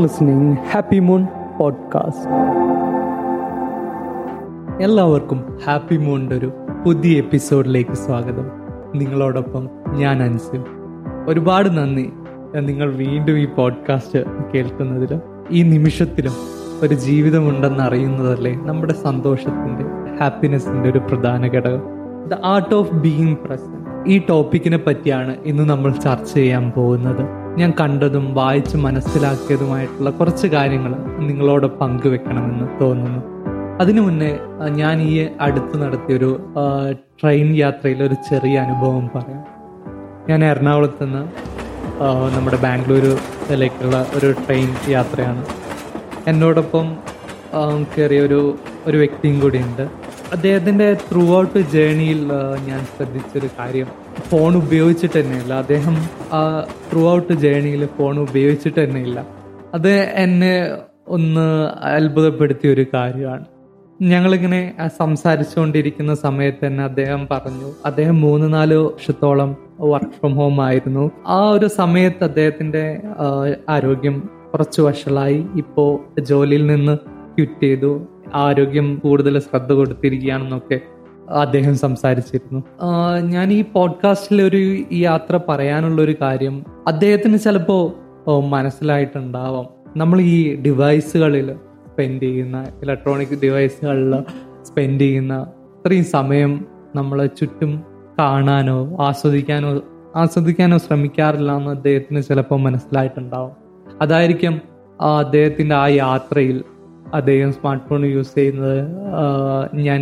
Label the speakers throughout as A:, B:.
A: listening happy moon podcast എല്ലാവർക്കും happy മൂണിന്റെ ഒരു പുതിയ എപ്പിസോഡിലേക്ക് സ്വാഗതം. നിങ്ങളോടൊപ്പം ഞാൻ അൻസിൽ. ഒരുപാട് നന്ദി. നിങ്ങൾ വീണ്ടും ഈ പോഡ്കാസ്റ്റ് കേൾക്കുന്നതിലും ഈ നിമിഷത്തിലും ഒരു ജീവിതമുണ്ടെന്ന് അറിയുന്നതല്ലേ നമ്മുടെ സന്തോഷത്തിന്റെ ഹാപ്പിനെസ്സിന്റെ ഒരു പ്രധാന ഘടകം. The art of being present ഈ ടോപ്പിക്കിനെ പറ്റിയാണ് ഇന്ന് നമ്മൾ ചർച്ച ചെയ്യാൻ പോകുന്നത്. ഞാൻ കണ്ടതും വായിച്ച് മനസ്സിലാക്കിയതുമായിട്ടുള്ള കുറച്ച് കാര്യങ്ങൾ നിങ്ങളോട് പങ്കുവെക്കണമെന്ന് തോന്നുന്നു. അതിനു മുന്നേ ഞാൻ ഈ അടുത്ത് നടത്തിയൊരു ട്രെയിൻ യാത്രയിൽ ഒരു ചെറിയ അനുഭവം പറയാം. ഞാൻ എറണാകുളത്ത് നിന്ന് നമ്മുടെ ബാംഗ്ലൂരിലേക്കുള്ള ഒരു ട്രെയിൻ യാത്രയാണ്. എന്നോടൊപ്പം കയറിയ ഒരു ഒരു വ്യക്തിയും കൂടിയുണ്ട്. അദ്ദേഹത്തിന്റെ ത്രൂ ഔട്ട് ജേണിയിൽ ഞാൻ ശ്രദ്ധിച്ചൊരു കാര്യം. ഫോൺ ഉപയോഗിച്ചിട്ട് തന്നെയില്ല. അദ്ദേഹം ത്രൂ ഔട്ട് ജേണിയിൽ ഫോൺ ഉപയോഗിച്ചിട്ട് തന്നെയില്ല. അത് എന്നെ ഒന്ന് അത്ഭുതപ്പെടുത്തിയ ഒരു കാര്യമാണ്. ഞങ്ങളിങ്ങനെ സംസാരിച്ചുകൊണ്ടിരിക്കുന്ന സമയത്ത് തന്നെ അദ്ദേഹം പറഞ്ഞു. അദ്ദേഹം മൂന്ന് നാല് വർഷത്തോളം വർക്ക് ഫ്രം ഹോം ആയിരുന്നു. ആ ഒരു സമയത്ത് അദ്ദേഹത്തിന്റെ ആരോഗ്യം കുറച്ച് വഷളായി. ഇപ്പോ ജോലിയിൽ നിന്ന് ക്വിറ്റ് ചെയ്തു. ആരോഗ്യം കൂടുതൽ ശ്രദ്ധ കൊടുത്തിരിക്കുകയാണെന്നൊക്കെ അദ്ദേഹം സംസാരിച്ചിരുന്നു. ഞാൻ ഈ പോഡ്കാസ്റ്റിൽ ഒരു യാത്ര പറയാനുള്ള ഒരു കാര്യം അദ്ദേഹത്തിന് ചിലപ്പോ ഓ, മനസ്സിലായിട്ടുണ്ടാവാം. നമ്മൾ ഈ ഡിവൈസുകളിൽ സ്പെൻഡ് ചെയ്യുന്ന ഇലക്ട്രോണിക് ഡിവൈസുകളിൽ സ്പെൻഡ് ചെയ്യുന്ന അത്രയും സമയം നമ്മളെ ചുറ്റും കാണാനോ ആസ്വദിക്കാനോ ആസ്വദിക്കാനോ ശ്രമിക്കാറില്ല എന്ന് അദ്ദേഹത്തിന് ചിലപ്പോൾ മനസ്സിലായിട്ടുണ്ടാവും. അതായിരിക്കും അദ്ദേഹത്തിന്റെ ആ യാത്രയിൽ അദ്ദേഹം സ്മാർട്ട് ഫോൺ യൂസ് ചെയ്യുന്നത് ഞാൻ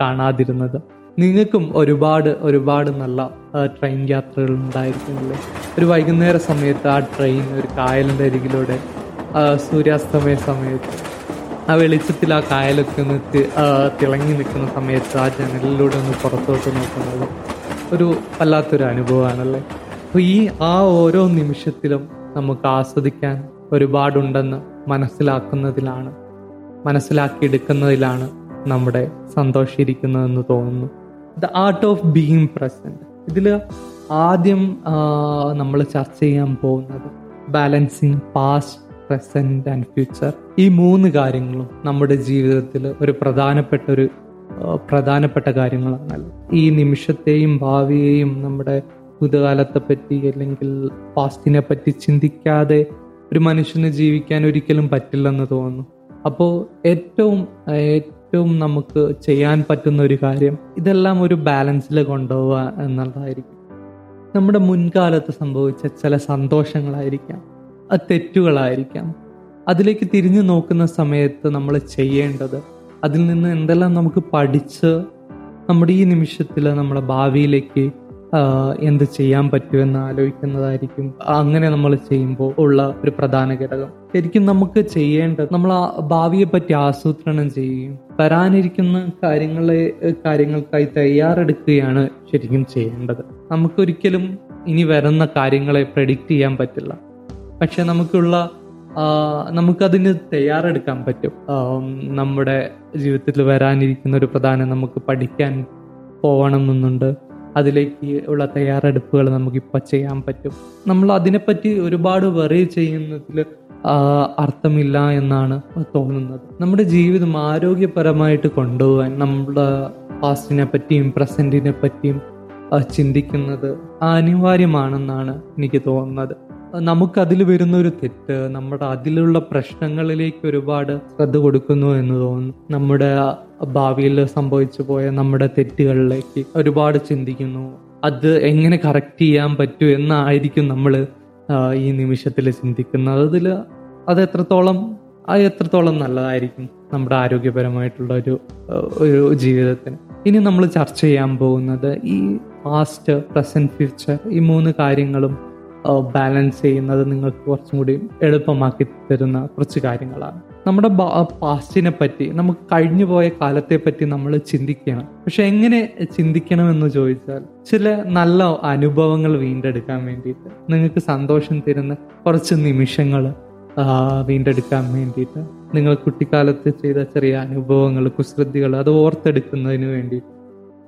A: കാണാതിരുന്നത്. നിങ്ങൾക്കും ഒരുപാട് ഒരുപാട് നല്ല ട്രെയിൻ യാത്രകൾ ഉണ്ടായിരിക്കുമല്ലേ? ഒരു വൈകുന്നേര സമയത്ത് ആ ട്രെയിൻ ഒരു കായലിന്റെ അരികിലൂടെ സൂര്യാസ്തമയ സമയത്ത് ആ വെളിച്ചത്തിൽ ആ കായലൊക്കെ ഒന്ന് തിളങ്ങി നിൽക്കുന്ന സമയത്ത് ആ ജനലിലൂടെ ഒന്ന് പുറത്തോട്ട് നോക്കുന്നത് ഒരു വല്ലാത്തൊരു അനുഭവമാണല്ലേ? അപ്പോൾ ഈ ആ ഓരോ നിമിഷത്തിലും നമുക്ക് ആസ്വദിക്കാൻ ഒരുപാടുണ്ടെന്ന് മനസ്സിലാക്കുന്നതിലാണ് മനസ്സിലാക്കിയെടുക്കുന്നതിലാണ് നമ്മുടെ സന്തോഷിരിക്കുന്നതെന്ന് തോന്നുന്നു. The art of being present ഇതിൽ ആദ്യം നമ്മൾ ചർച്ച ചെയ്യാൻ പോകുന്നത് balancing past present and future ഈ മൂന്ന് കാര്യങ്ങളും നമ്മുടെ ജീവിതത്തിൽ ഒരു പ്രധാനപ്പെട്ട ഒരു പ്രധാനപ്പെട്ട കാര്യങ്ങളാണല്ലോ ഈ നിമിഷത്തെയും ഭാവിയെയും നമ്മുടെ ഭൂതകാലത്തെ പറ്റി അല്ലെങ്കിൽ പാസ്റ്റിനെ പറ്റി ചിന്തിക്കാതെ ഒരു മനുഷ്യന് ജീവിക്കാൻ ഒരിക്കലും പറ്റില്ലെന്ന് തോന്നുന്നു. അപ്പോൾ ഏറ്റവും ഏറ്റവും നമുക്ക് ചെയ്യാൻ പറ്റുന്ന ഒരു കാര്യം ഇതെല്ലാം ഒരു ബാലൻസിൽ കൊണ്ടുപോവുക എന്നുള്ളതായിരിക്കും. നമ്മുടെ മുൻകാലത്ത് സംഭവിച്ച ചില സന്തോഷങ്ങളായിരിക്കാം. അത് തെറ്റുകളായിരിക്കാം. അതിലേക്ക് തിരിഞ്ഞു നോക്കുന്ന സമയത്ത് നമ്മൾ ചെയ്യേണ്ടത് അതിൽ നിന്ന് എന്തെല്ലാം നമുക്ക് പഠിച്ച് നമ്മുടെ ഈ നിമിഷത്തിൽ നമ്മുടെ ഭാവിയിലേക്ക് എന്ത് ചെയ്യാൻ പറ്റുമെന്ന് ആലോചിക്കുന്നതായിരിക്കും. അങ്ങനെ നമ്മൾ ചെയ്യുമ്പോൾ ഉള്ള ഒരു പ്രധാന ഘടകം. ശരിക്കും നമുക്ക് ചെയ്യേണ്ടത് നമ്മൾ ആ ഭാവിയെ പറ്റി ആസൂത്രണം ചെയ്യുകയും വരാനിരിക്കുന്ന കാര്യങ്ങളെ കാര്യങ്ങൾക്കായി തയ്യാറെടുക്കുകയാണ് ശരിക്കും ചെയ്യേണ്ടത്. നമുക്കൊരിക്കലും ഇനി വരുന്ന കാര്യങ്ങളെ പ്രഡിക്റ്റ് ചെയ്യാൻ പറ്റില്ല. പക്ഷെ നമുക്കുള്ള നമുക്കതിന് തയ്യാറെടുക്കാൻ പറ്റും. നമ്മുടെ ജീവിതത്തിൽ വരാനിരിക്കുന്ന ഒരു പ്രധാനം നമുക്ക് പഠിക്കാൻ പോകണമെന്നുണ്ട്. അതിലേക്ക് ഉള്ള തയ്യാറെടുപ്പുകൾ നമുക്കിപ്പോൾ ചെയ്യാൻ പറ്റും. നമ്മൾ അതിനെപ്പറ്റി ഒരുപാട് വെറി ചെയ്യുന്നതിൽ അർത്ഥമില്ല എന്നാണ് തോന്നുന്നത്. നമ്മുടെ ജീവിതം ആരോഗ്യപരമായിട്ട് കൊണ്ടുപോകാൻ നമ്മുടെ പാസ്റ്റിനെ പറ്റിയും പ്രസന്റിനെ പറ്റിയും ചിന്തിക്കുന്നത് അനിവാര്യമാണെന്നാണ് എനിക്ക് തോന്നുന്നത്. നമുക്കതിൽ വരുന്ന ഒരു തെറ്റ് നമ്മുടെ അതിലുള്ള പ്രശ്നങ്ങളിലേക്ക് ഒരുപാട് ശ്രദ്ധ കൊടുക്കുന്നു എന്ന് തോന്നുന്നു. നമ്മുടെ ഭാവിയിൽ സംഭവിച്ചു പോയ നമ്മുടെ തെറ്റുകളിലേക്ക് ഒരുപാട് ചിന്തിക്കുന്നു. അത് എങ്ങനെ കറക്റ്റ് ചെയ്യാൻ പറ്റൂ എന്നായിരിക്കും നമ്മൾ ഈ നിമിഷത്തിൽ ചിന്തിക്കുന്നത്. അതിൽ അത് എത്രത്തോളം അത് എത്രത്തോളം നല്ലതായിരിക്കും നമ്മുടെ ആരോഗ്യപരമായിട്ടുള്ള ഒരു ഒരു ജീവിതത്തിന്. ഇനി നമ്മൾ ചർച്ച ചെയ്യാൻ പോകുന്നത് ഈ പാസ്റ്റ് പ്രസന്റ് ഫ്യൂച്ചർ ഈ മൂന്ന് കാര്യങ്ങളും ബാലൻസ് ചെയ്യുന്നത് നിങ്ങൾക്ക് കുറച്ചും കൂടി എളുപ്പമാക്കി തരുന്ന കുറച്ച് കാര്യങ്ങളാണ്. നമ്മുടെ പാസ്റ്റിനെ പറ്റി നമുക്ക് കഴിഞ്ഞു പോയ കാലത്തെ പറ്റി നമ്മൾ ചിന്തിക്കണം. പക്ഷെ എങ്ങനെ ചിന്തിക്കണം എന്ന് ചോദിച്ചാൽ ചില നല്ല അനുഭവങ്ങൾ വീണ്ടെടുക്കാൻ വേണ്ടിയിട്ട് നിങ്ങൾക്ക് സന്തോഷം തരുന്ന കുറച്ച് നിമിഷങ്ങൾ വീണ്ടെടുക്കാൻ വേണ്ടിയിട്ട്. നിങ്ങൾ കുട്ടിക്കാലത്ത് ചെയ്ത ചെറിയ അനുഭവങ്ങൾ കുസൃതികൾ അത് ഓർത്തെടുക്കുന്നതിന് വേണ്ടി.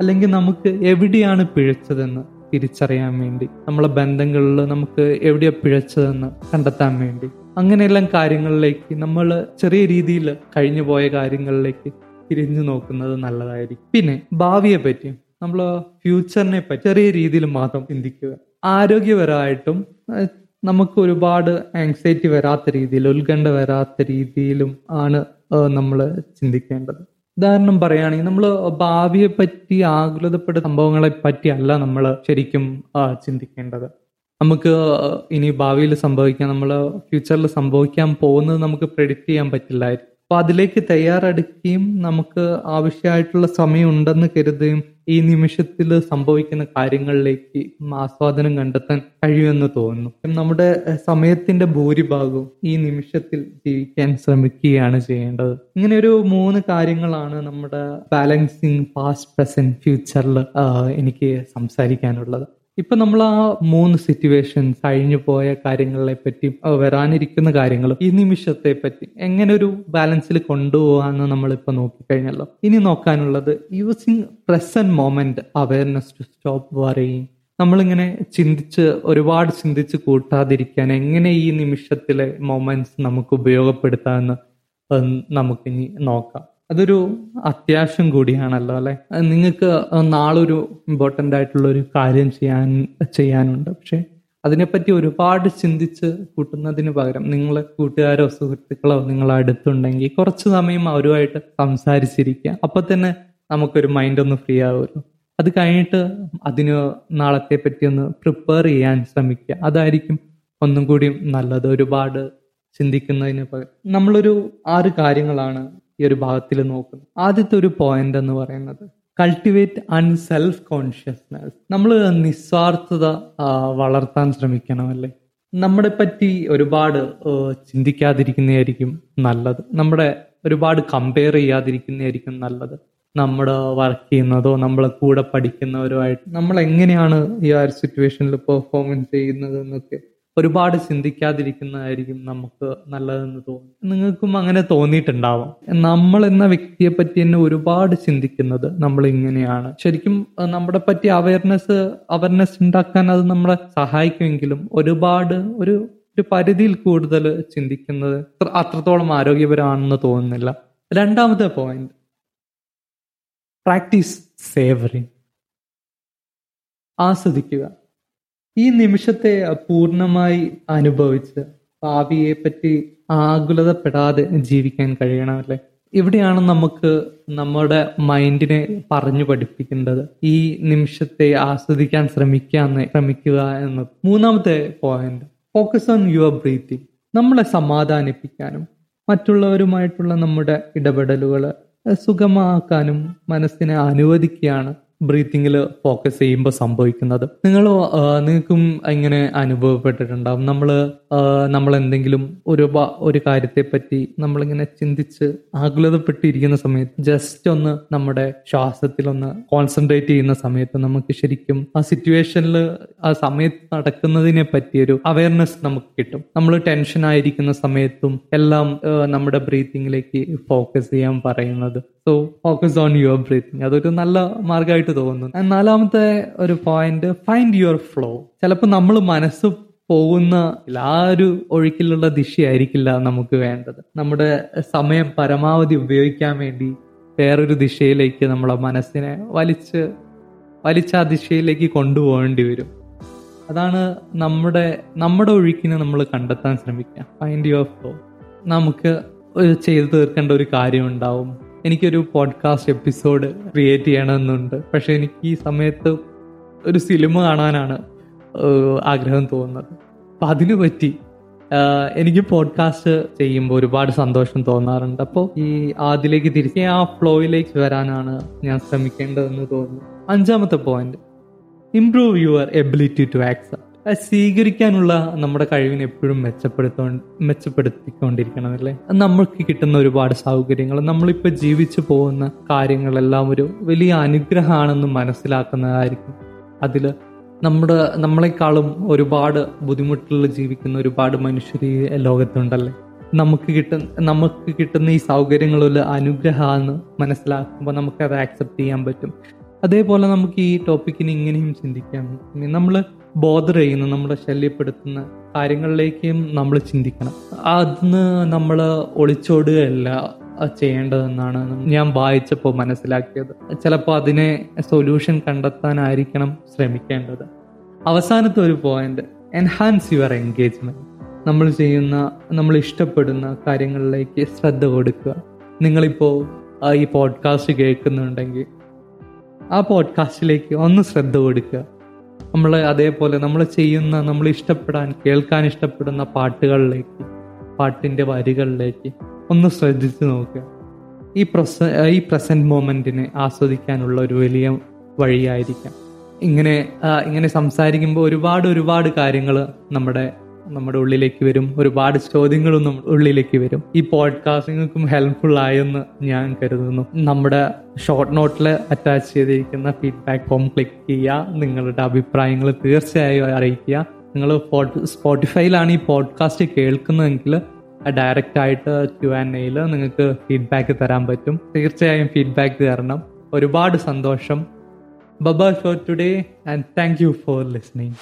A: അല്ലെങ്കിൽ നമുക്ക് എവിടെയാണ് പിഴച്ചതെന്ന് തിരിച്ചറിയാൻ വേണ്ടി. നമ്മളെ ബന്ധങ്ങളിൽ നമുക്ക് എവിടെയാണ് പിഴച്ചതെന്ന് കണ്ടെത്താൻ വേണ്ടി. അങ്ങനെയെല്ലാം കാര്യങ്ങളിലേക്ക് നമ്മൾ ചെറിയ രീതിയിൽ കഴിഞ്ഞു പോയ കാര്യങ്ങളിലേക്ക് തിരിഞ്ഞു നോക്കുന്നത് നല്ലതായിരിക്കും. പിന്നെ ഭാവിയെ പറ്റി നമ്മൾ ഫ്യൂച്ചറിനെ പറ്റി ചെറിയ രീതിയിൽ മാത്രം ചിന്തിക്കുക. ആരോഗ്യപരമായിട്ടും നമുക്ക് ഒരുപാട് ആങ്സൈറ്റി വരാത്ത രീതിയിൽ ഉത്കണ്ഠ വരാത്ത രീതിയിലും ആണ് നമ്മൾ ചിന്തിക്കേണ്ടത്. ഉദാഹരണം പറയുകയാണെങ്കിൽ നമ്മൾ ഭാവിയെ പറ്റി ആകുലതപ്പെട്ട സംഭവങ്ങളെ പറ്റിയല്ല നമ്മൾ ശരിക്കും ചിന്തിക്കേണ്ടത്. നമുക്ക് ഇനി ഭാവിയിൽ സംഭവിക്കാൻ നമ്മൾ ഫ്യൂച്ചറിൽ സംഭവിക്കാൻ പോകുന്നത് നമുക്ക് പ്രെഡിക്റ്റ് ചെയ്യാൻ പറ്റില്ലായിരിക്കും. അപ്പൊ അതിലേക്ക് തയ്യാറെടുക്കുകയും നമുക്ക് ആവശ്യമായിട്ടുള്ള സമയം ഉണ്ടെന്ന് കരുതുകയും ഈ നിമിഷത്തിൽ സംഭവിക്കുന്ന കാര്യങ്ങളിലേക്ക് ആസ്വാദനം കണ്ടെത്താൻ കഴിയുമെന്ന് തോന്നുന്നു. നമ്മുടെ സമയത്തിന്റെ ഭൂരിഭാഗവും ഈ നിമിഷത്തിൽ ജീവിക്കാൻ ശ്രമിക്കുകയാണ് ചെയ്യേണ്ടത്. ഇങ്ങനെ ഒരു മൂന്ന് കാര്യങ്ങളാണ് നമ്മുടെ ബാലൻസിങ് പാസ്റ്റ് പ്രസന്റ് ഫ്യൂച്ചറിൽ എനിക്ക് സംസാരിക്കാനുള്ളത്. ഇപ്പൊ നമ്മൾ ആ മൂന്ന് സിറ്റുവേഷൻസ് കഴിഞ്ഞു പോയ കാര്യങ്ങളെ പറ്റി വരാനിരിക്കുന്ന കാര്യങ്ങൾ ഈ നിമിഷത്തെ പറ്റി എങ്ങനെ ഒരു ബാലൻസിൽ കൊണ്ടുപോകാന്ന് ഇപ്പൊ നോക്കിക്കഴിഞ്ഞല്ലോ. ഇനി നോക്കാനുള്ളത് using present moment awareness to stop worrying നമ്മളിങ്ങനെ ചിന്തിച്ച് ഒരുപാട് ചിന്തിച്ച് കൂട്ടാതിരിക്കാൻ എങ്ങനെ ഈ നിമിഷത്തിലെ മൊമെന്റ്സ് നമുക്ക് ഉപയോഗപ്പെടുത്താമെന്ന് നമുക്കിനി നോക്കാം. അതൊരു അത്യാവശ്യം കൂടിയാണല്ലോ അല്ലെ? നിങ്ങൾക്ക് നാളൊരു ഇമ്പോർട്ടന്റ് ആയിട്ടുള്ള ഒരു കാര്യം ചെയ്യാൻ ചെയ്യാനുണ്ട്. പക്ഷെ അതിനെപ്പറ്റി ഒരുപാട് ചിന്തിച്ച് കൂട്ടുന്നതിന് പകരം നിങ്ങൾ കൂട്ടുകാരോ സുഹൃത്തുക്കളോ നിങ്ങൾ അടുത്തുണ്ടെങ്കിൽ കുറച്ച് സമയം അവരുമായിട്ട് സംസാരിച്ചിരിക്കുക. അപ്പൊ തന്നെ നമുക്കൊരു മൈൻഡ് ഒന്ന് ഫ്രീ ആവുമല്ലോ. അത് കഴിഞ്ഞിട്ട് അതിന് നാളത്തെ പറ്റി ഒന്ന് പ്രിപ്പയർ ചെയ്യാൻ ശ്രമിക്കുക. അതായിരിക്കും ഒന്നും കൂടി നല്ലത്. ഒരുപാട് ചിന്തിക്കുന്നതിന് പകരം. നമ്മളൊരു ആറ് കാര്യങ്ങളാണ് ഈ ഒരു ഭാഗത്തിൽ നോക്കുന്നത് ആദ്യത്തെ ഒരു പോയിന്റ് എന്ന് പറയുന്നത് കൾട്ടിവേറ്റ് അൺ സെൽഫ് കോൺഷ്യസ്നെസ് നമ്മൾ നിസ്വാർത്ഥത വളർത്താൻ ശ്രമിക്കണം അല്ലേ നമ്മളെ പറ്റി ഒരുപാട് ചിന്തിക്കാതിരിക്കുന്നതായിരിക്കും നല്ലത്. നമ്മുടെ ഒരുപാട് കമ്പയർ ചെയ്യാതിരിക്കുന്നതായിരിക്കും നല്ലത്. നമ്മൾ വർക്ക് ചെയ്യുന്നതോ നമ്മളെ കൂടെ പഠിക്കുന്നവരോ ആയിട്ട് നമ്മൾ എങ്ങനെയാണ് ഈ ആ ഒരു സിറ്റുവേഷനിൽ പെർഫോമൻസ് ചെയ്യുന്നത് എന്നൊക്കെ ഒരുപാട് ചിന്തിക്കാതിരിക്കുന്നതായിരിക്കും നമുക്ക് നല്ലതെന്ന് തോന്നും നിങ്ങൾക്കും അങ്ങനെ തോന്നിയിട്ടുണ്ടാവാം. നമ്മൾ എന്ന വ്യക്തിയെ പറ്റി തന്നെ ഒരുപാട് ചിന്തിക്കുന്നത് നമ്മൾ ഇങ്ങനെയാണ് ശരിക്കും നമ്മുടെ പറ്റി അവയർനെസ് അവയർനെസ് ഉണ്ടാക്കാൻ അത് നമ്മളെ സഹായിക്കുമെങ്കിലും ഒരുപാട് ഒരു ഒരു പരിധിയിൽ കൂടുതൽ ചിന്തിക്കുന്നത് അത്രത്തോളം ആരോഗ്യപരമാണെന്ന് തോന്നുന്നില്ല. രണ്ടാമത്തെ പോയിന്റ് പ്രാക്ടീസ് സേവറിങ് ആസ്വദിക്കുക. ഈ നിമിഷത്തെ പൂർണമായി അനുഭവിച്ച് ഭാവിയെ പറ്റി ആകുലതപ്പെടാതെ ജീവിക്കാൻ കഴിയണം അല്ലേ? ഇവിടെയാണ് നമുക്ക് നമ്മുടെ മൈൻഡിനെ പറഞ്ഞു പഠിപ്പിക്കേണ്ടത്. ഈ നിമിഷത്തെ ആസ്വദിക്കാൻ ശ്രമിക്കാന്ന് ശ്രമിക്കുക എന്നത്. മൂന്നാമത്തെ point focus on your breathing നമ്മളെ സമാധാനിപ്പിക്കാനും മറ്റുള്ളവരുമായിട്ടുള്ള നമ്മുടെ ഇടപെടലുകൾ സുഗമമാക്കാനും മനസ്സിനെ അനുവദിക്കുകയാണ് ബ്രീത്തിങ്ങിൽ ഫോക്കസ് ചെയ്യുമ്പോൾ സംഭവിക്കുന്നത്. നിങ്ങൾ നിങ്ങൾക്കും ഇങ്ങനെ അനുഭവപ്പെട്ടിട്ടുണ്ടാവും. നമ്മൾ നമ്മൾ എന്തെങ്കിലും ഒരു ഒരു കാര്യത്തെ പറ്റി നമ്മളിങ്ങനെ ചിന്തിച്ച് ആകുലതപ്പെട്ടിരിക്കുന്ന സമയത്ത് ജസ്റ്റ് ഒന്ന് നമ്മുടെ ശ്വാസത്തിൽ ഒന്ന് കോൺസെൻട്രേറ്റ് ചെയ്യുന്ന സമയത്ത് നമുക്ക് ശരിക്കും ആ സിറ്റുവേഷനിൽ ആ സമയത്ത് നടക്കുന്നതിനെ പറ്റിയൊരു അവയർനെസ് നമുക്ക് കിട്ടും. നമ്മൾ ടെൻഷൻ ആയിരിക്കുന്ന സമയത്തും എല്ലാം നമ്മുടെ ബ്രീത്തിങ്ങിലേക്ക് ഫോക്കസ് ചെയ്യാൻ പറയുന്നത്. So focus on your breathing അതൊരു നല്ല മാർഗമായിട്ട് തോന്നുന്നു. നാലാമത്തെ ഒരു പോയിന്റ് ഫൈൻഡ് യുവർ ഫ്ലോ ചിലപ്പോൾ നമ്മൾ മനസ്സ് പോകുന്ന ആ ഒരു ഒഴുക്കിലുള്ള ദിശയായിരിക്കില്ല നമുക്ക് വേണ്ടത്. നമ്മുടെ സമയം പരമാവധി ഉപയോഗിക്കാൻ വേണ്ടി വേറൊരു ദിശയിലേക്ക് നമ്മളെ മനസ്സിനെ വലിച്ച് വലിച്ച ആ ദിശയിലേക്ക് കൊണ്ടുപോകേണ്ടി വരും. അതാണ് നമ്മുടെ നമ്മുടെ ഒഴുക്കിനെ നമ്മൾ കണ്ടെത്താൻ ശ്രമിക്കുക. ഫൈൻഡ് യുവർ ഫ്ലോ നമുക്ക് ചെയ്തു തീർക്കേണ്ട ഒരു കാര്യം ഉണ്ടാവും. എനിക്കൊരു പോഡ്കാസ്റ്റ് എപ്പിസോഡ് ക്രിയേറ്റ് ചെയ്യണമെന്നുണ്ട്. പക്ഷെ എനിക്ക് ഈ സമയത്ത് ഒരു സിനിമ കാണാനാണ് ആഗ്രഹം തോന്നുന്നത്. അപ്പം അതിനു പറ്റി എനിക്ക് പോഡ്കാസ്റ്റ് ചെയ്യുമ്പോൾ ഒരുപാട് സന്തോഷം തോന്നാറുണ്ട്. അപ്പോൾ ഈ അതിലേക്ക് തിരിച്ച് ആ ഫ്ലോയിലേക്ക് വരാനാണ് ഞാൻ ശ്രമിക്കേണ്ടതെന്ന് തോന്നുന്നു. അഞ്ചാമത്തെ point improve your ability to accept സ്വീകരിക്കാനുള്ള നമ്മുടെ കഴിവിനെ എപ്പോഴും മെച്ചപ്പെടുത്തോ മെച്ചപ്പെടുത്തിക്കൊണ്ടിരിക്കണം അല്ലേ? നമ്മൾക്ക് കിട്ടുന്ന ഒരുപാട് സൗകര്യങ്ങൾ നമ്മളിപ്പോൾ ജീവിച്ചു പോകുന്ന കാര്യങ്ങളെല്ലാം ഒരു വലിയ അനുഗ്രഹമാണെന്ന് മനസ്സിലാക്കുന്നതായിരിക്കും. അതിൽ നമ്മുടെ നമ്മളെക്കാളും ഒരുപാട് ബുദ്ധിമുട്ടുകൾ ജീവിക്കുന്ന ഒരുപാട് മനുഷ്യർ ഈ ലോകത്തുണ്ടല്ലേ? നമുക്ക് കിട്ടുന്ന നമുക്ക് കിട്ടുന്ന ഈ സൗകര്യങ്ങളൊരു അനുഗ്രഹമാണെന്ന് മനസ്സിലാക്കുമ്പോൾ നമുക്കത് ആക്സെപ്റ്റ് ചെയ്യാൻ പറ്റും. അതേപോലെ നമുക്ക് ഈ ടോപ്പിക്കിന് ഇങ്ങനെയും ചിന്തിക്കാം. നമ്മൾ ബോധർ ചെയ്യുന്ന നമ്മളെ ശല്യപ്പെടുത്തുന്ന കാര്യങ്ങളിലേക്കും നമ്മൾ ചിന്തിക്കണം. അതിന് നമ്മൾ ഒളിച്ചോടുകയല്ല ചെയ്യേണ്ടതെന്നാണ് ഞാൻ വായിച്ചപ്പോൾ മനസ്സിലാക്കിയത്. ചിലപ്പോൾ അതിനെ സൊല്യൂഷൻ കണ്ടെത്താനായിരിക്കണം ശ്രമിക്കേണ്ടത്. അവസാനത്തെ ഒരു പോയിന്റ് എൻഹാൻസ് യുവർ എൻഗേജ്മെന്റ് നമ്മൾ ചെയ്യുന്ന നമ്മൾ ഇഷ്ടപ്പെടുന്ന കാര്യങ്ങളിലേക്ക് ശ്രദ്ധ കൊടുക്കുക. നിങ്ങളിപ്പോൾ ഈ പോഡ്കാസ്റ്റ് കേൾക്കുന്നുണ്ടെങ്കിൽ ആ പോഡ്കാസ്റ്റിലേക്ക് ഒന്ന് ശ്രദ്ധ കൊടുക്കുക. നമ്മൾ അതേപോലെ നമ്മൾ ചെയ്യുന്ന നമ്മൾ ഇഷ്ടപ്പെടാൻ കേൾക്കാൻ ഇഷ്ടപ്പെടുന്ന പാട്ടുകളിലേക്ക് പാട്ടിന്റെ വരികളിലേക്ക് ഒന്ന് ശ്രദ്ധിച്ചു നോക്കുക. ഈ പ്രസ ഈ പ്രസന്റ് മൊമെന്റിനെ ആസ്വദിക്കാനുള്ള ഒരു വലിയ വഴിയായിരിക്കാം. ഇങ്ങനെ ഇങ്ങനെ സംസാരിക്കുമ്പോൾ ഒരുപാട് ഒരുപാട് കാര്യങ്ങൾ നമ്മുടെ നമ്മുടെ ഉള്ളിലേക്ക് വരും. ഒരുപാട് ചോദ്യങ്ങളും നമ്മുടെ ഉള്ളിലേക്ക് വരും. ഈ പോഡ്കാസ്റ്റിങ്ങൾക്കും ഹെൽപ്ഫുൾ ആയെന്ന് ഞാൻ കരുതുന്നു. നമ്മുടെ ഷോർട്ട് നോട്ടിൽ അറ്റാച്ച് ചെയ്തിരിക്കുന്ന ഫീഡ്ബാക്ക് ഫോം ക്ലിക്ക് ചെയ്യുക. നിങ്ങളുടെ അഭിപ്രായങ്ങൾ തീർച്ചയായും അറിയിക്കുക. നിങ്ങൾ സ്പോട്ടിഫൈയിലാണ് ഈ പോഡ്കാസ്റ്റ് കേൾക്കുന്നതെങ്കിൽ ഡയറക്റ്റ് ആയിട്ട് ക്യു ആൻഡ് എയിൽ നിങ്ങൾക്ക് ഫീഡ്ബാക്ക് തരാൻ പറ്റും. തീർച്ചയായും ഫീഡ്ബാക്ക് തരണം. ഒരുപാട് സന്തോഷം. ബബ show today and thank you for listening